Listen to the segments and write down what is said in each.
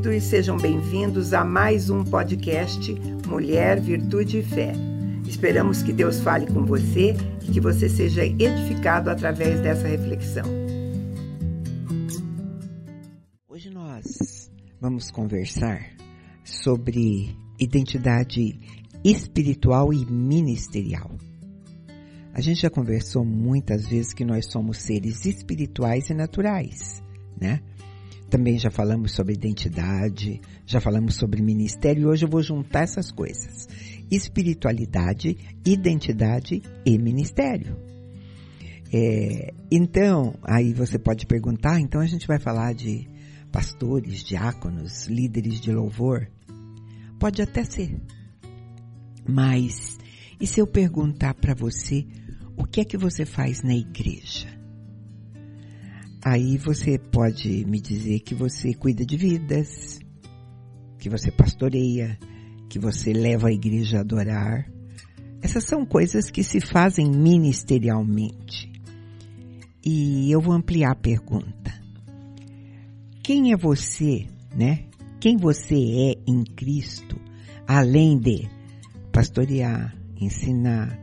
queridos, sejam bem-vindos a mais um podcast Mulher, Virtude e Fé. Esperamos que Deus fale com você e que você seja edificado através dessa reflexão. Hoje nós vamos conversar sobre identidade espiritual e ministerial. A gente já conversou muitas vezes que nós somos seres espirituais e naturais, né? Também já falamos sobre identidade, já falamos sobre ministério e hoje eu vou juntar essas coisas: espiritualidade, identidade e ministério. É, então, aí você pode perguntar, então a gente vai falar de pastores, diáconos, líderes de louvor? Pode até ser. Mas e se eu perguntar para você o que é que você faz na igreja? Aí você pode me dizer que você cuida de vidas, que você pastoreia, que você leva a igreja a adorar. Essas são coisas que se fazem ministerialmente. E eu vou ampliar a pergunta. Quem é você, né? Quem você é em Cristo, além de pastorear, ensinar,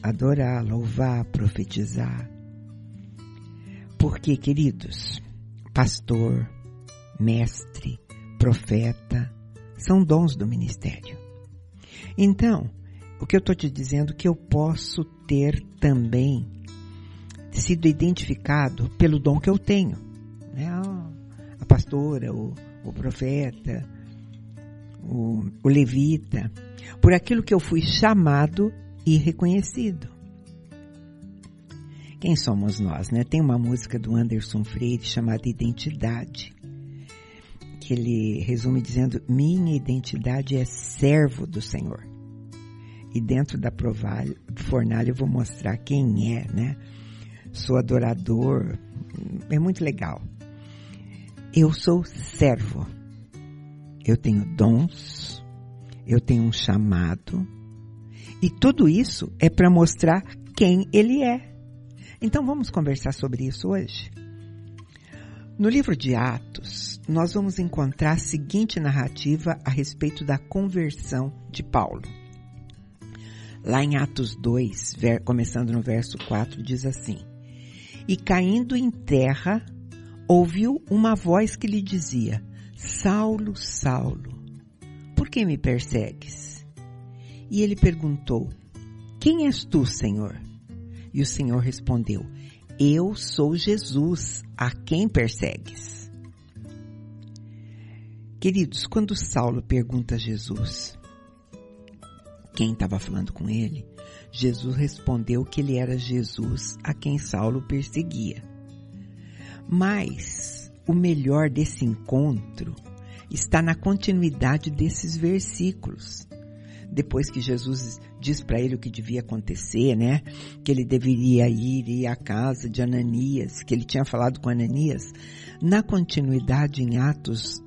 adorar, louvar, profetizar. Porque, queridos, pastor, mestre, profeta, são dons do ministério. Então, o que eu estou te dizendo é que eu posso ter também sido identificado pelo dom que eu tenho. Né? A pastora, o, o profeta, o, o levita, por aquilo que eu fui chamado e reconhecido. Quem somos nós, né? Tem uma música do Anderson Freire chamada Identidade, que ele resume dizendo: Minha identidade é servo do Senhor. E dentro da fornalha eu vou mostrar quem é, né? Sou adorador, é muito legal. Eu sou servo. Eu tenho dons, eu tenho um chamado, e tudo isso é para mostrar quem ele é. Então vamos conversar sobre isso hoje. No livro de Atos, nós vamos encontrar a seguinte narrativa a respeito da conversão de Paulo. Lá em Atos 2, começando no verso 4, diz assim: E caindo em terra, ouviu uma voz que lhe dizia: Saulo, Saulo, por que me persegues? E ele perguntou: Quem és tu, Senhor? E o Senhor respondeu: Eu sou Jesus, a quem persegues. Queridos, quando Saulo pergunta a Jesus quem estava falando com ele, Jesus respondeu que ele era Jesus a quem Saulo perseguia. Mas o melhor desse encontro está na continuidade desses versículos. Depois que Jesus diz para ele o que devia acontecer, né? Que ele deveria ir, ir à casa de Ananias, que ele tinha falado com Ananias. Na continuidade em Atos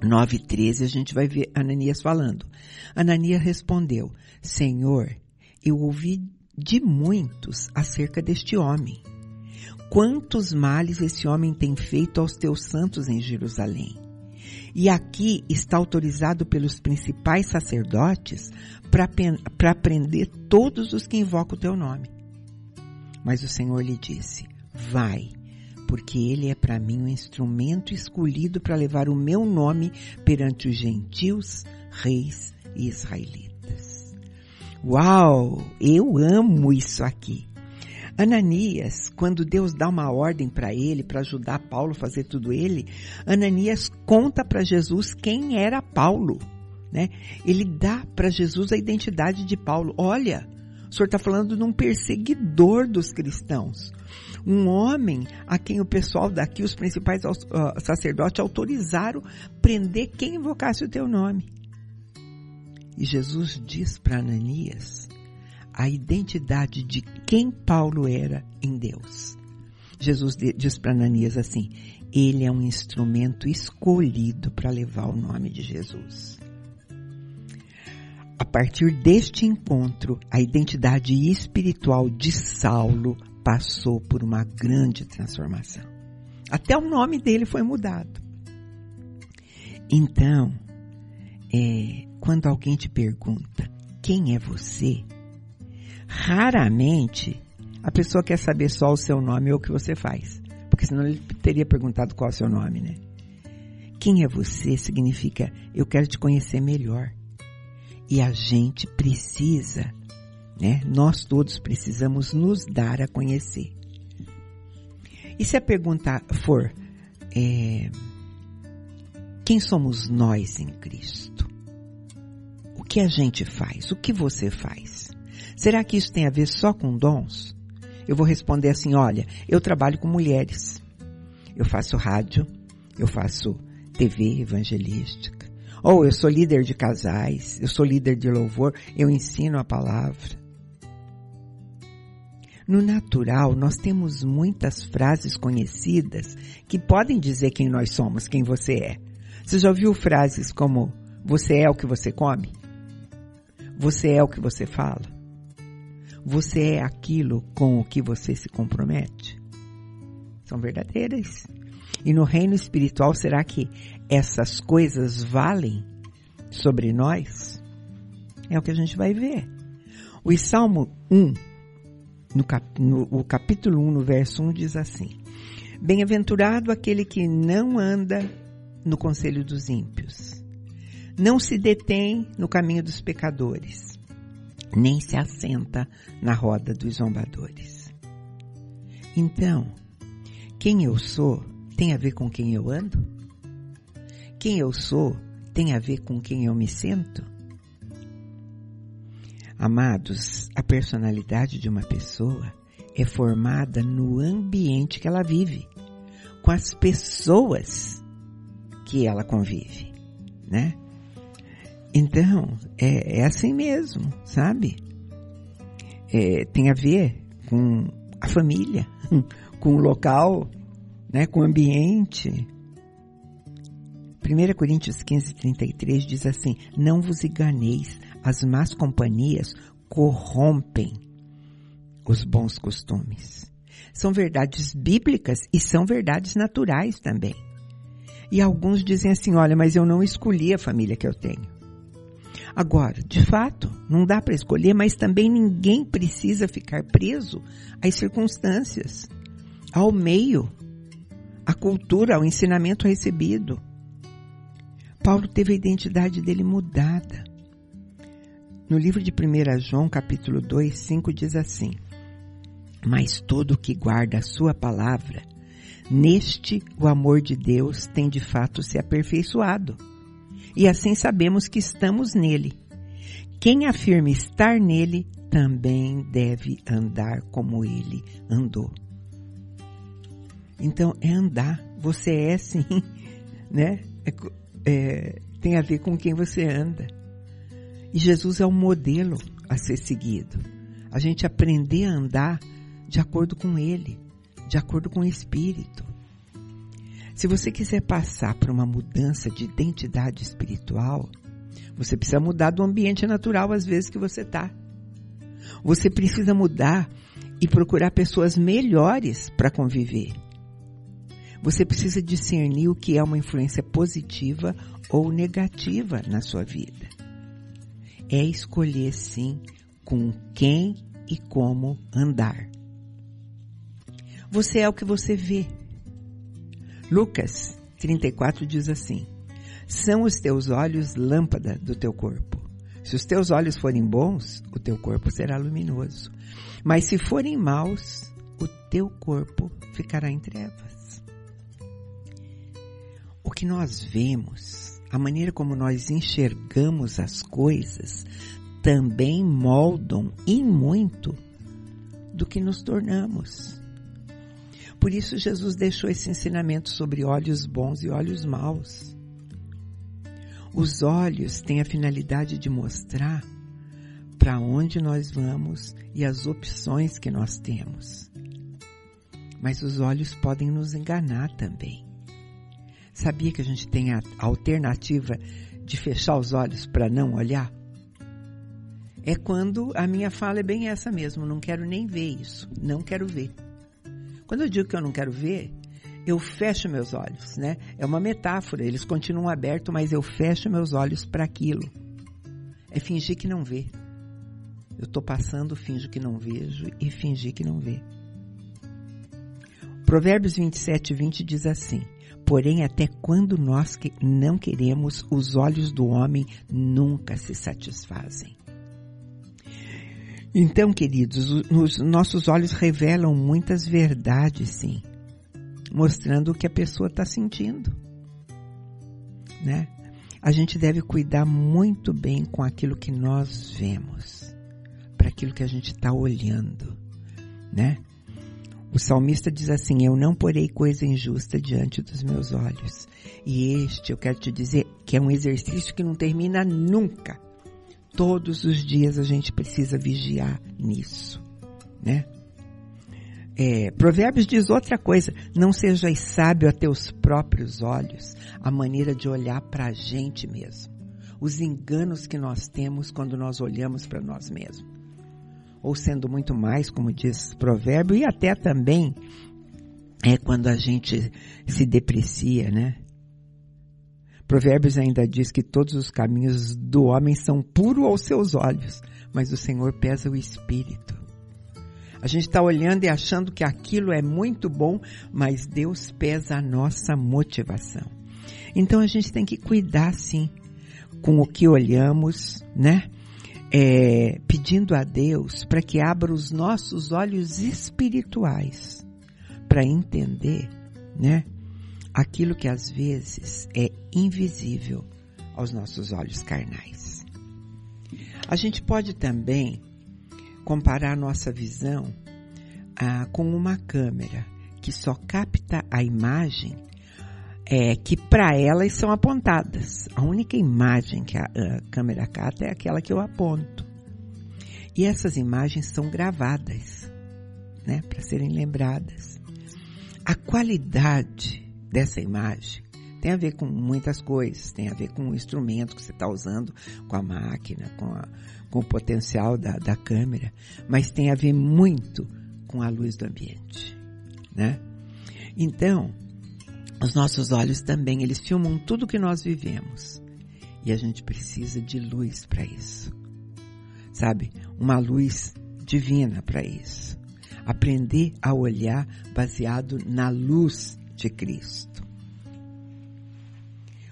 9:13 a gente vai ver Ananias falando. Ananias respondeu: Senhor, eu ouvi de muitos acerca deste homem quantos males esse homem tem feito aos teus santos em Jerusalém. E aqui está autorizado pelos principais sacerdotes para prender todos os que invocam o teu nome. Mas o Senhor lhe disse: Vai, porque ele é para mim um instrumento escolhido para levar o meu nome perante os gentios, reis e israelitas. Uau! Eu amo isso aqui. Ananias, quando Deus dá uma ordem para ele, para ajudar Paulo a fazer tudo ele, Ananias conta para Jesus quem era Paulo. Né? Ele dá para Jesus a identidade de Paulo. Olha, o senhor está falando de um perseguidor dos cristãos. Um homem a quem o pessoal daqui, os principais uh, sacerdotes, autorizaram prender quem invocasse o teu nome. E Jesus diz para Ananias a identidade de quem Paulo era em Deus. Jesus diz para Ananias assim: ele é um instrumento escolhido para levar o nome de Jesus. partir deste encontro, a identidade espiritual de Saulo passou por uma grande transformação. Até o nome dele foi mudado. Então, é, quando alguém te pergunta quem é você, raramente a pessoa quer saber só o seu nome ou o que você faz. Porque senão ele teria perguntado qual é o seu nome, né? Quem é você significa eu quero te conhecer melhor. E a gente precisa, né? Nós todos precisamos nos dar a conhecer. E se a pergunta for, é, quem somos nós em Cristo? O que a gente faz? O que você faz? Será que isso tem a ver só com dons? Eu vou responder assim, olha, eu trabalho com mulheres. Eu faço rádio, eu faço TV evangelística. Ou eu sou líder de casais, eu sou líder de louvor, eu ensino a palavra. No natural, nós temos muitas frases conhecidas que podem dizer quem nós somos, quem você é. Você já ouviu frases como: Você é o que você come? Você é o que você fala? Você é aquilo com o que você se compromete? São verdadeiras. E no reino espiritual, será que essas coisas valem sobre nós? É o que a gente vai ver. O Salmo 1, no, cap, no o capítulo 1, no verso 1, diz assim: Bem-aventurado aquele que não anda no conselho dos ímpios, não se detém no caminho dos pecadores, nem se assenta na roda dos zombadores. Então, quem eu sou tem a ver com quem eu ando? Quem eu sou tem a ver com quem eu me sinto? Amados, a personalidade de uma pessoa é formada no ambiente que ela vive, com as pessoas que ela convive, né? Então, é, é assim mesmo, sabe? É, tem a ver com a família, com o local né, com o ambiente. 1 Coríntios 15, 33 diz assim: Não vos enganeis, as más companhias corrompem os bons costumes. São verdades bíblicas e são verdades naturais também. E alguns dizem assim: olha, mas eu não escolhi a família que eu tenho. Agora, de fato, não dá para escolher, mas também ninguém precisa ficar preso às circunstâncias, ao meio a cultura, o ensinamento recebido. Paulo teve a identidade dele mudada. No livro de 1 João, capítulo 2, 5, diz assim: Mas todo que guarda a sua palavra, neste o amor de Deus tem de fato se aperfeiçoado. E assim sabemos que estamos nele. Quem afirma estar nele também deve andar como ele andou. Então é andar. Você é sim, né? É, é, tem a ver com quem você anda. E Jesus é um modelo a ser seguido. A gente aprender a andar de acordo com Ele, de acordo com o Espírito. Se você quiser passar por uma mudança de identidade espiritual, você precisa mudar do ambiente natural às vezes que você está. Você precisa mudar e procurar pessoas melhores para conviver. Você precisa discernir o que é uma influência positiva ou negativa na sua vida. É escolher sim com quem e como andar. Você é o que você vê. Lucas 34 diz assim: São os teus olhos lâmpada do teu corpo. Se os teus olhos forem bons, o teu corpo será luminoso. Mas se forem maus, o teu corpo ficará em trevas o que nós vemos, a maneira como nós enxergamos as coisas, também moldam e muito do que nos tornamos. Por isso Jesus deixou esse ensinamento sobre olhos bons e olhos maus. Os olhos têm a finalidade de mostrar para onde nós vamos e as opções que nós temos. Mas os olhos podem nos enganar também. Sabia que a gente tem a alternativa de fechar os olhos para não olhar? é quando a minha fala é bem essa mesmo, não quero nem ver isso, não quero ver. Quando eu digo que eu não quero ver, eu fecho meus olhos, né? É uma metáfora, eles continuam abertos, mas eu fecho meus olhos para aquilo. É fingir que não vê. Eu estou passando, finjo que não vejo e fingir que não vê. Provérbios 27, 20 diz assim: Porém, até quando nós que não queremos, os olhos do homem nunca se satisfazem. Então, queridos, os nossos olhos revelam muitas verdades, sim, mostrando o que a pessoa está sentindo, né? A gente deve cuidar muito bem com aquilo que nós vemos, para aquilo que a gente está olhando, né? O salmista diz assim: Eu não porei coisa injusta diante dos meus olhos. E este, eu quero te dizer, que é um exercício que não termina nunca. Todos os dias a gente precisa vigiar nisso, né? É, Provérbios diz outra coisa: não sejas sábio a teus próprios olhos, a maneira de olhar para a gente mesmo, os enganos que nós temos quando nós olhamos para nós mesmos ou sendo muito mais, como diz provérbio, e até também é quando a gente se deprecia, né? Provérbios ainda diz que todos os caminhos do homem são puros aos seus olhos, mas o Senhor pesa o espírito. A gente está olhando e achando que aquilo é muito bom, mas Deus pesa a nossa motivação. Então a gente tem que cuidar sim com o que olhamos, né? é, pedindo a Deus para que abra os nossos olhos espirituais para entender, né, aquilo que às vezes é invisível aos nossos olhos carnais. A gente pode também comparar nossa visão ah, com uma câmera que só capta a imagem é, que para elas são apontadas. A única imagem que a, a câmera capta é aquela que eu aponto. E essas imagens são gravadas, né, para serem lembradas. A qualidade dessa imagem tem a ver com muitas coisas, tem a ver com o instrumento que você está usando, com a máquina, com, a, com o potencial da, da câmera, mas tem a ver muito com a luz do ambiente, né? Então, os nossos olhos também, eles filmam tudo que nós vivemos. E a gente precisa de luz para isso. Sabe? Uma luz divina para isso. Aprender a olhar baseado na luz de Cristo.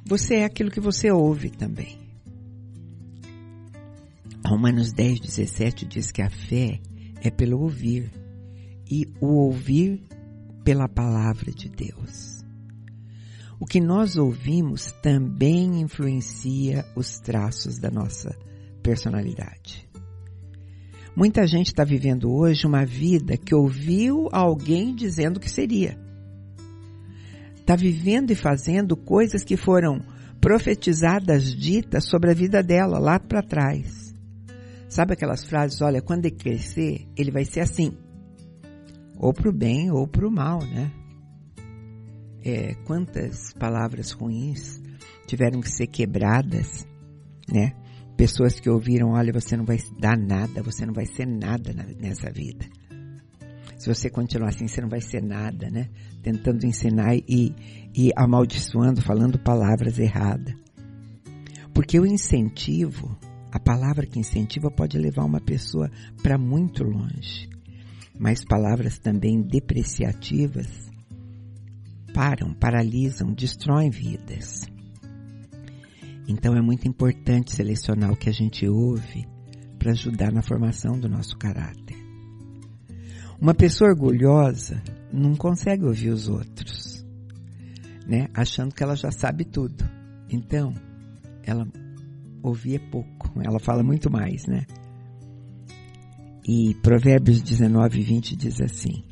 Você é aquilo que você ouve também. Romanos 10, 17 diz que a fé é pelo ouvir e o ouvir pela palavra de Deus. O que nós ouvimos também influencia os traços da nossa personalidade. Muita gente está vivendo hoje uma vida que ouviu alguém dizendo que seria. Está vivendo e fazendo coisas que foram profetizadas, ditas sobre a vida dela lá para trás. Sabe aquelas frases, olha, quando ele crescer, ele vai ser assim. Ou para o bem ou para o mal, né? é, quantas palavras ruins tiveram que ser quebradas, né? Pessoas que ouviram, olha, você não vai dar nada, você não vai ser nada nessa vida. Se você continuar assim, você não vai ser nada, né? Tentando ensinar e, e amaldiçoando, falando palavras erradas. Porque o incentivo, a palavra que incentiva pode levar uma pessoa para muito longe. Mas palavras também depreciativas param, paralisam, destroem vidas. Então é muito importante selecionar o que a gente ouve para ajudar na formação do nosso caráter. Uma pessoa orgulhosa não consegue ouvir os outros, né? Achando que ela já sabe tudo. Então, ela ouvir é pouco, ela fala muito mais, né? E Provérbios 19, 20 diz assim: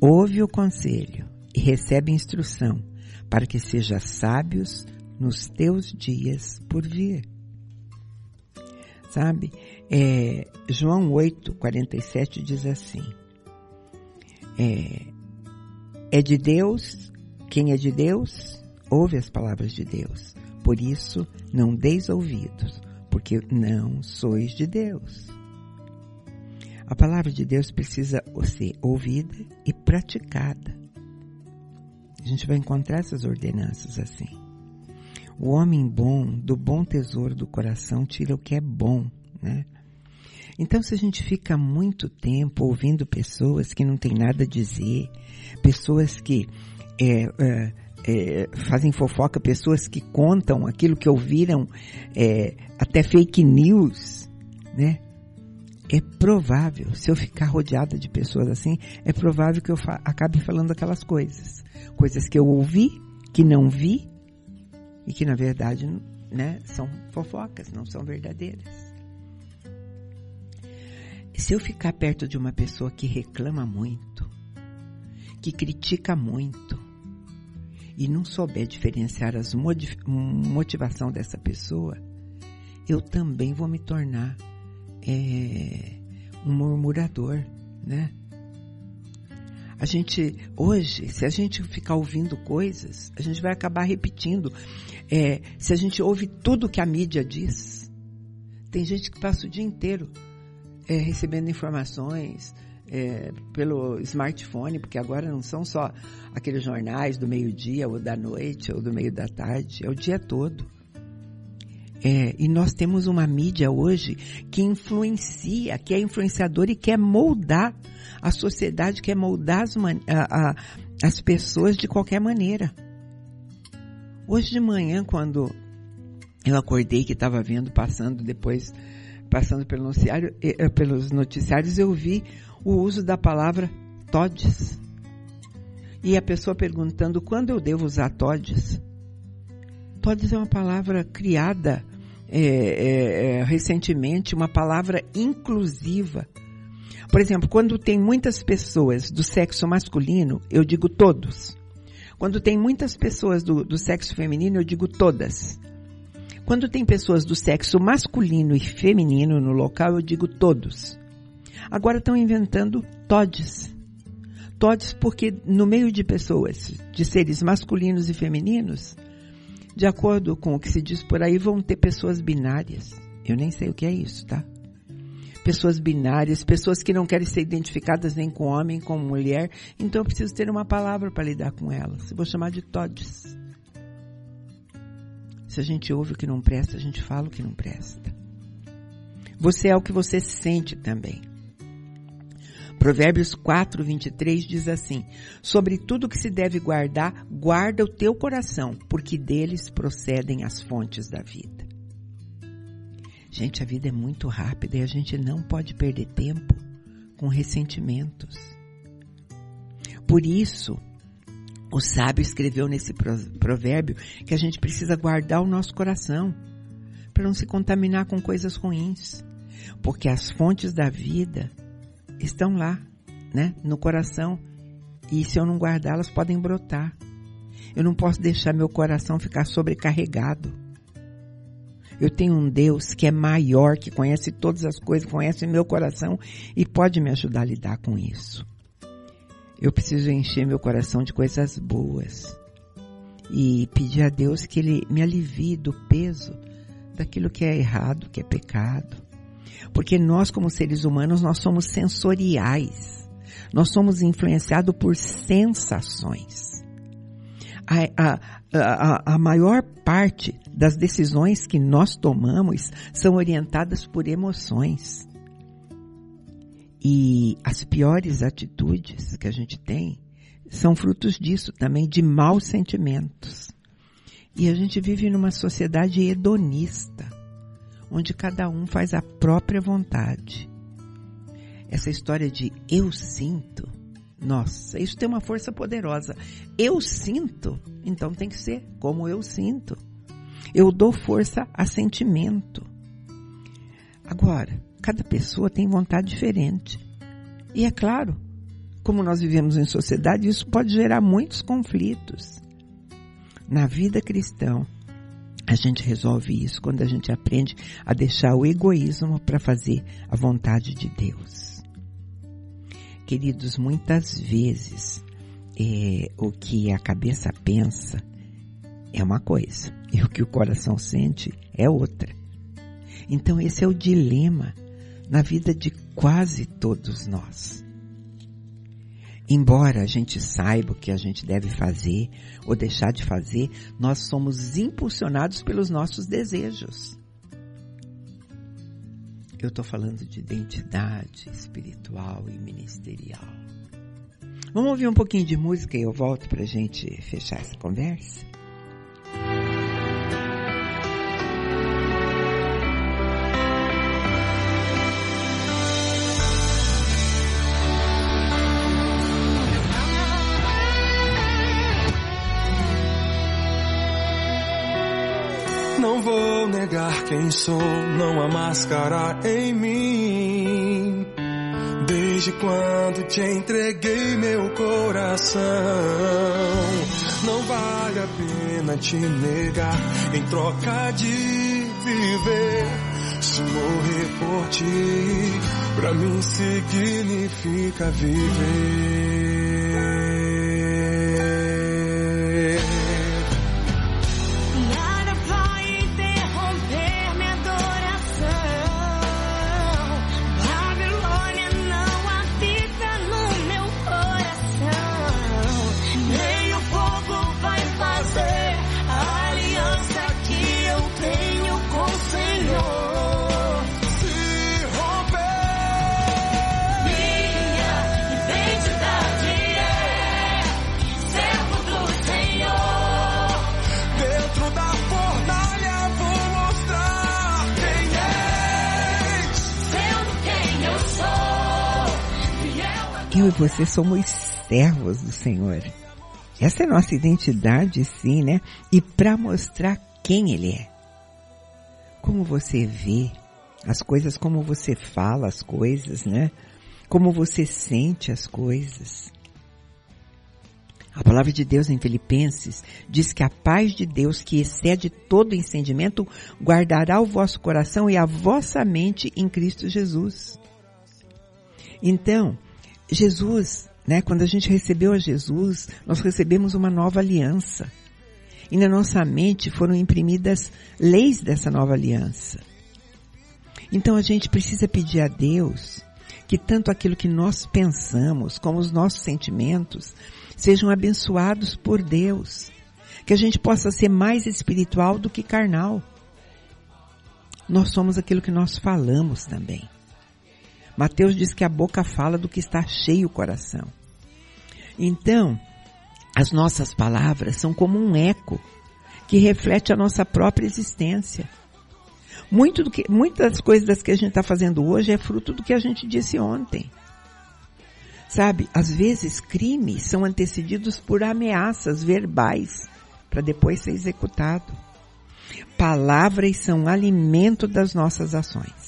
Ouve o conselho e recebe instrução para que seja sábios nos teus dias por vir. Sabe? É, João 8, 47 diz assim: é, é de Deus, quem é de Deus, ouve as palavras de Deus. Por isso, não deis ouvidos, por porque não sois de Deus. A palavra de Deus precisa ser ouvida e praticada. A gente vai encontrar essas ordenanças assim. O homem bom, do bom tesouro do coração, tira o que é bom, né? Então, se a gente fica muito tempo ouvindo pessoas que não têm nada a dizer, pessoas que é, é, é, fazem fofoca, pessoas que contam aquilo que ouviram, é, até fake news, né? É provável, se eu ficar rodeada de pessoas assim, é provável que eu fa acabe falando aquelas coisas. Coisas que eu ouvi, que não vi, e que na verdade né, são fofocas, não são verdadeiras. Se eu ficar perto de uma pessoa que reclama muito, que critica muito, e não souber diferenciar as motivação dessa pessoa, eu também vou me tornar é, um murmurador, né? A gente, hoje, se a gente ficar ouvindo coisas, a gente vai acabar repetindo. É, se a gente ouve tudo que a mídia diz, tem gente que passa o dia inteiro é, recebendo informações é, pelo smartphone, porque agora não são só aqueles jornais do meio-dia, ou da noite, ou do meio da tarde, é o dia todo. É, e nós temos uma mídia hoje que influencia, que é influenciadora e quer moldar a sociedade, quer moldar as, a, a, as pessoas de qualquer maneira. Hoje de manhã, quando eu acordei que estava vendo, passando depois, passando pelo noticiário, eh, pelos noticiários, eu vi o uso da palavra todes. E a pessoa perguntando quando eu devo usar todes. Todes é uma palavra criada é, é, recentemente uma palavra inclusiva. Por exemplo, quando tem muitas pessoas do sexo masculino, eu digo todos. Quando tem muitas pessoas do, do sexo feminino, eu digo todas. Quando tem pessoas do sexo masculino e feminino no local, eu digo todos. Agora estão inventando todes. Todes porque no meio de pessoas, de seres masculinos e femininos, de acordo com o que se diz por aí, vão ter pessoas binárias. Eu nem sei o que é isso, tá? Pessoas binárias, pessoas que não querem ser identificadas nem com homem, com mulher. Então eu preciso ter uma palavra para lidar com elas. Eu vou chamar de todes. Se a gente ouve o que não presta, a gente fala o que não presta. Você é o que você sente também. Provérbios 4, 23 diz assim: Sobre tudo que se deve guardar, guarda o teu coração, porque deles procedem as fontes da vida. Gente, a vida é muito rápida e a gente não pode perder tempo com ressentimentos. Por isso, o sábio escreveu nesse provérbio que a gente precisa guardar o nosso coração para não se contaminar com coisas ruins, porque as fontes da vida estão lá, né, no coração. E se eu não guardar, elas podem brotar. Eu não posso deixar meu coração ficar sobrecarregado. Eu tenho um Deus que é maior, que conhece todas as coisas, conhece meu coração e pode me ajudar a lidar com isso. Eu preciso encher meu coração de coisas boas e pedir a Deus que Ele me alivie do peso daquilo que é errado, que é pecado. Porque nós, como seres humanos, nós somos sensoriais. Nós somos influenciados por sensações. A, a, a, a maior parte das decisões que nós tomamos são orientadas por emoções. E as piores atitudes que a gente tem são frutos disso também, de maus sentimentos. E a gente vive numa sociedade hedonista onde cada um faz a própria vontade. Essa história de eu sinto, nossa, isso tem uma força poderosa. Eu sinto, então tem que ser como eu sinto. Eu dou força a sentimento. Agora, cada pessoa tem vontade diferente. E é claro, como nós vivemos em sociedade, isso pode gerar muitos conflitos. Na vida cristã, a gente resolve isso quando a gente aprende a deixar o egoísmo para fazer a vontade de Deus. Queridos, muitas vezes é, o que a cabeça pensa é uma coisa e o que o coração sente é outra. Então esse é o dilema na vida de quase todos nós. Embora a gente saiba o que a gente deve fazer ou deixar de fazer, nós somos impulsionados pelos nossos desejos. Eu estou falando de identidade espiritual e ministerial. Vamos ouvir um pouquinho de música e eu volto para a gente fechar essa conversa? Quem sou, não há máscara em mim. Desde quando te entreguei meu coração, não vale a pena te negar em troca de viver. Se morrer por ti, pra mim significa viver. Eu e você somos servos do Senhor. Essa é nossa identidade, sim, né? E para mostrar quem Ele é. Como você vê as coisas, como você fala as coisas, né? Como você sente as coisas. A palavra de Deus em Filipenses diz que a paz de Deus, que excede todo entendimento, guardará o vosso coração e a vossa mente em Cristo Jesus. Então, Jesus, né, quando a gente recebeu a Jesus, nós recebemos uma nova aliança. E na nossa mente foram imprimidas leis dessa nova aliança. Então a gente precisa pedir a Deus que tanto aquilo que nós pensamos como os nossos sentimentos sejam abençoados por Deus. Que a gente possa ser mais espiritual do que carnal. Nós somos aquilo que nós falamos também. Mateus diz que a boca fala do que está cheio o coração. Então, as nossas palavras são como um eco que reflete a nossa própria existência. Muito do que, muitas coisas que a gente está fazendo hoje é fruto do que a gente disse ontem. Sabe, às vezes crimes são antecedidos por ameaças verbais para depois ser executado. Palavras são alimento das nossas ações.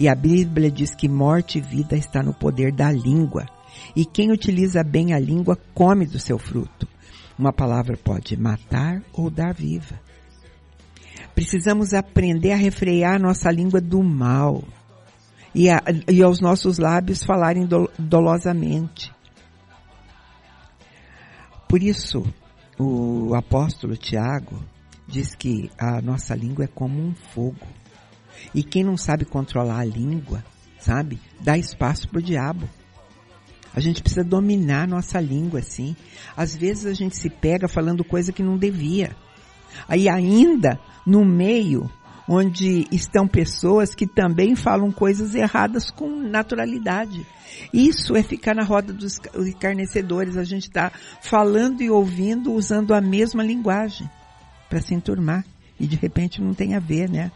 E a Bíblia diz que morte e vida está no poder da língua. E quem utiliza bem a língua come do seu fruto. Uma palavra pode matar ou dar viva. Precisamos aprender a refrear nossa língua do mal e, a, e aos nossos lábios falarem do, dolosamente. Por isso, o apóstolo Tiago diz que a nossa língua é como um fogo e quem não sabe controlar a língua, sabe, dá espaço pro diabo. A gente precisa dominar a nossa língua, assim. Às vezes a gente se pega falando coisa que não devia. Aí ainda, no meio, onde estão pessoas que também falam coisas erradas com naturalidade. Isso é ficar na roda dos escarnecedores. A gente está falando e ouvindo usando a mesma linguagem para se enturmar. E de repente não tem a ver, né?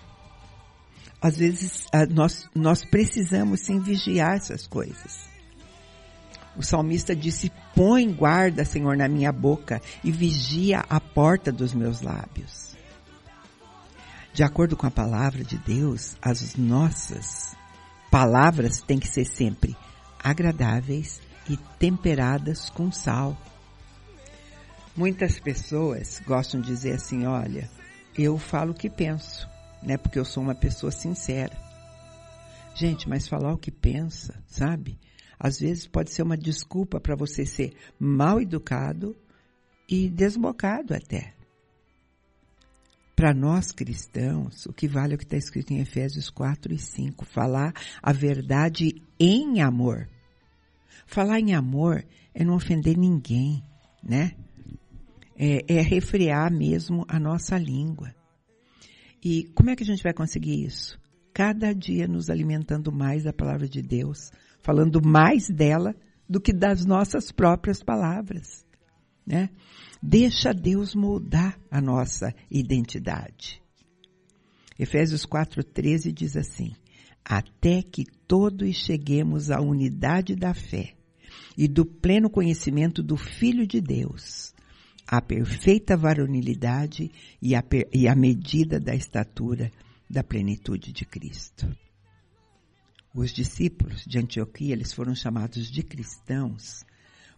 Às vezes nós, nós precisamos sim vigiar essas coisas. O salmista disse, põe guarda, Senhor, na minha boca e vigia a porta dos meus lábios. De acordo com a palavra de Deus, as nossas palavras têm que ser sempre agradáveis e temperadas com sal. Muitas pessoas gostam de dizer assim, olha, eu falo o que penso né? Porque eu sou uma pessoa sincera. Gente, mas falar o que pensa, sabe? Às vezes pode ser uma desculpa para você ser mal educado e desbocado até. para nós cristãos, o que vale é o que está escrito em Efésios 4 e 5. Falar a verdade em amor. Falar em amor é não ofender ninguém, né? É, é refrear mesmo a nossa língua. E como é que a gente vai conseguir isso? Cada dia nos alimentando mais da palavra de Deus, falando mais dela do que das nossas próprias palavras, né? Deixa Deus moldar a nossa identidade. Efésios 4:13 diz assim: até que todos cheguemos à unidade da fé e do pleno conhecimento do Filho de Deus, à perfeita varonilidade e à, e à medida da estatura da plenitude de Cristo. Os discípulos de Antioquia, eles foram chamados de cristãos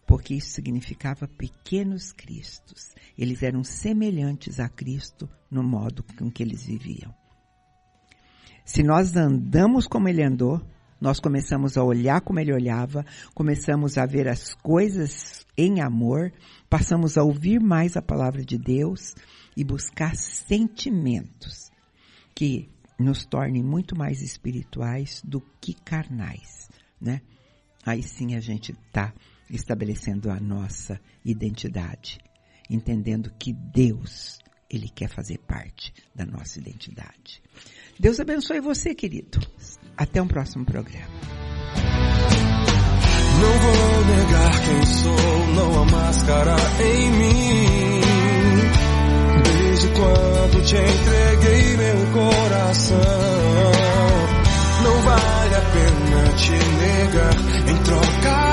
porque isso significava pequenos cristos. Eles eram semelhantes a Cristo no modo com que eles viviam. Se nós andamos como ele andou, nós começamos a olhar como ele olhava, começamos a ver as coisas em amor, passamos a ouvir mais a palavra de Deus e buscar sentimentos que nos tornem muito mais espirituais do que carnais, né? Aí sim a gente está estabelecendo a nossa identidade, entendendo que Deus, Ele quer fazer parte da nossa identidade. Deus abençoe você, querido. Até um próximo programa. Não vou negar quem sou, não há máscara em mim. Desde quando te entreguei meu coração, não vale a pena te negar em troca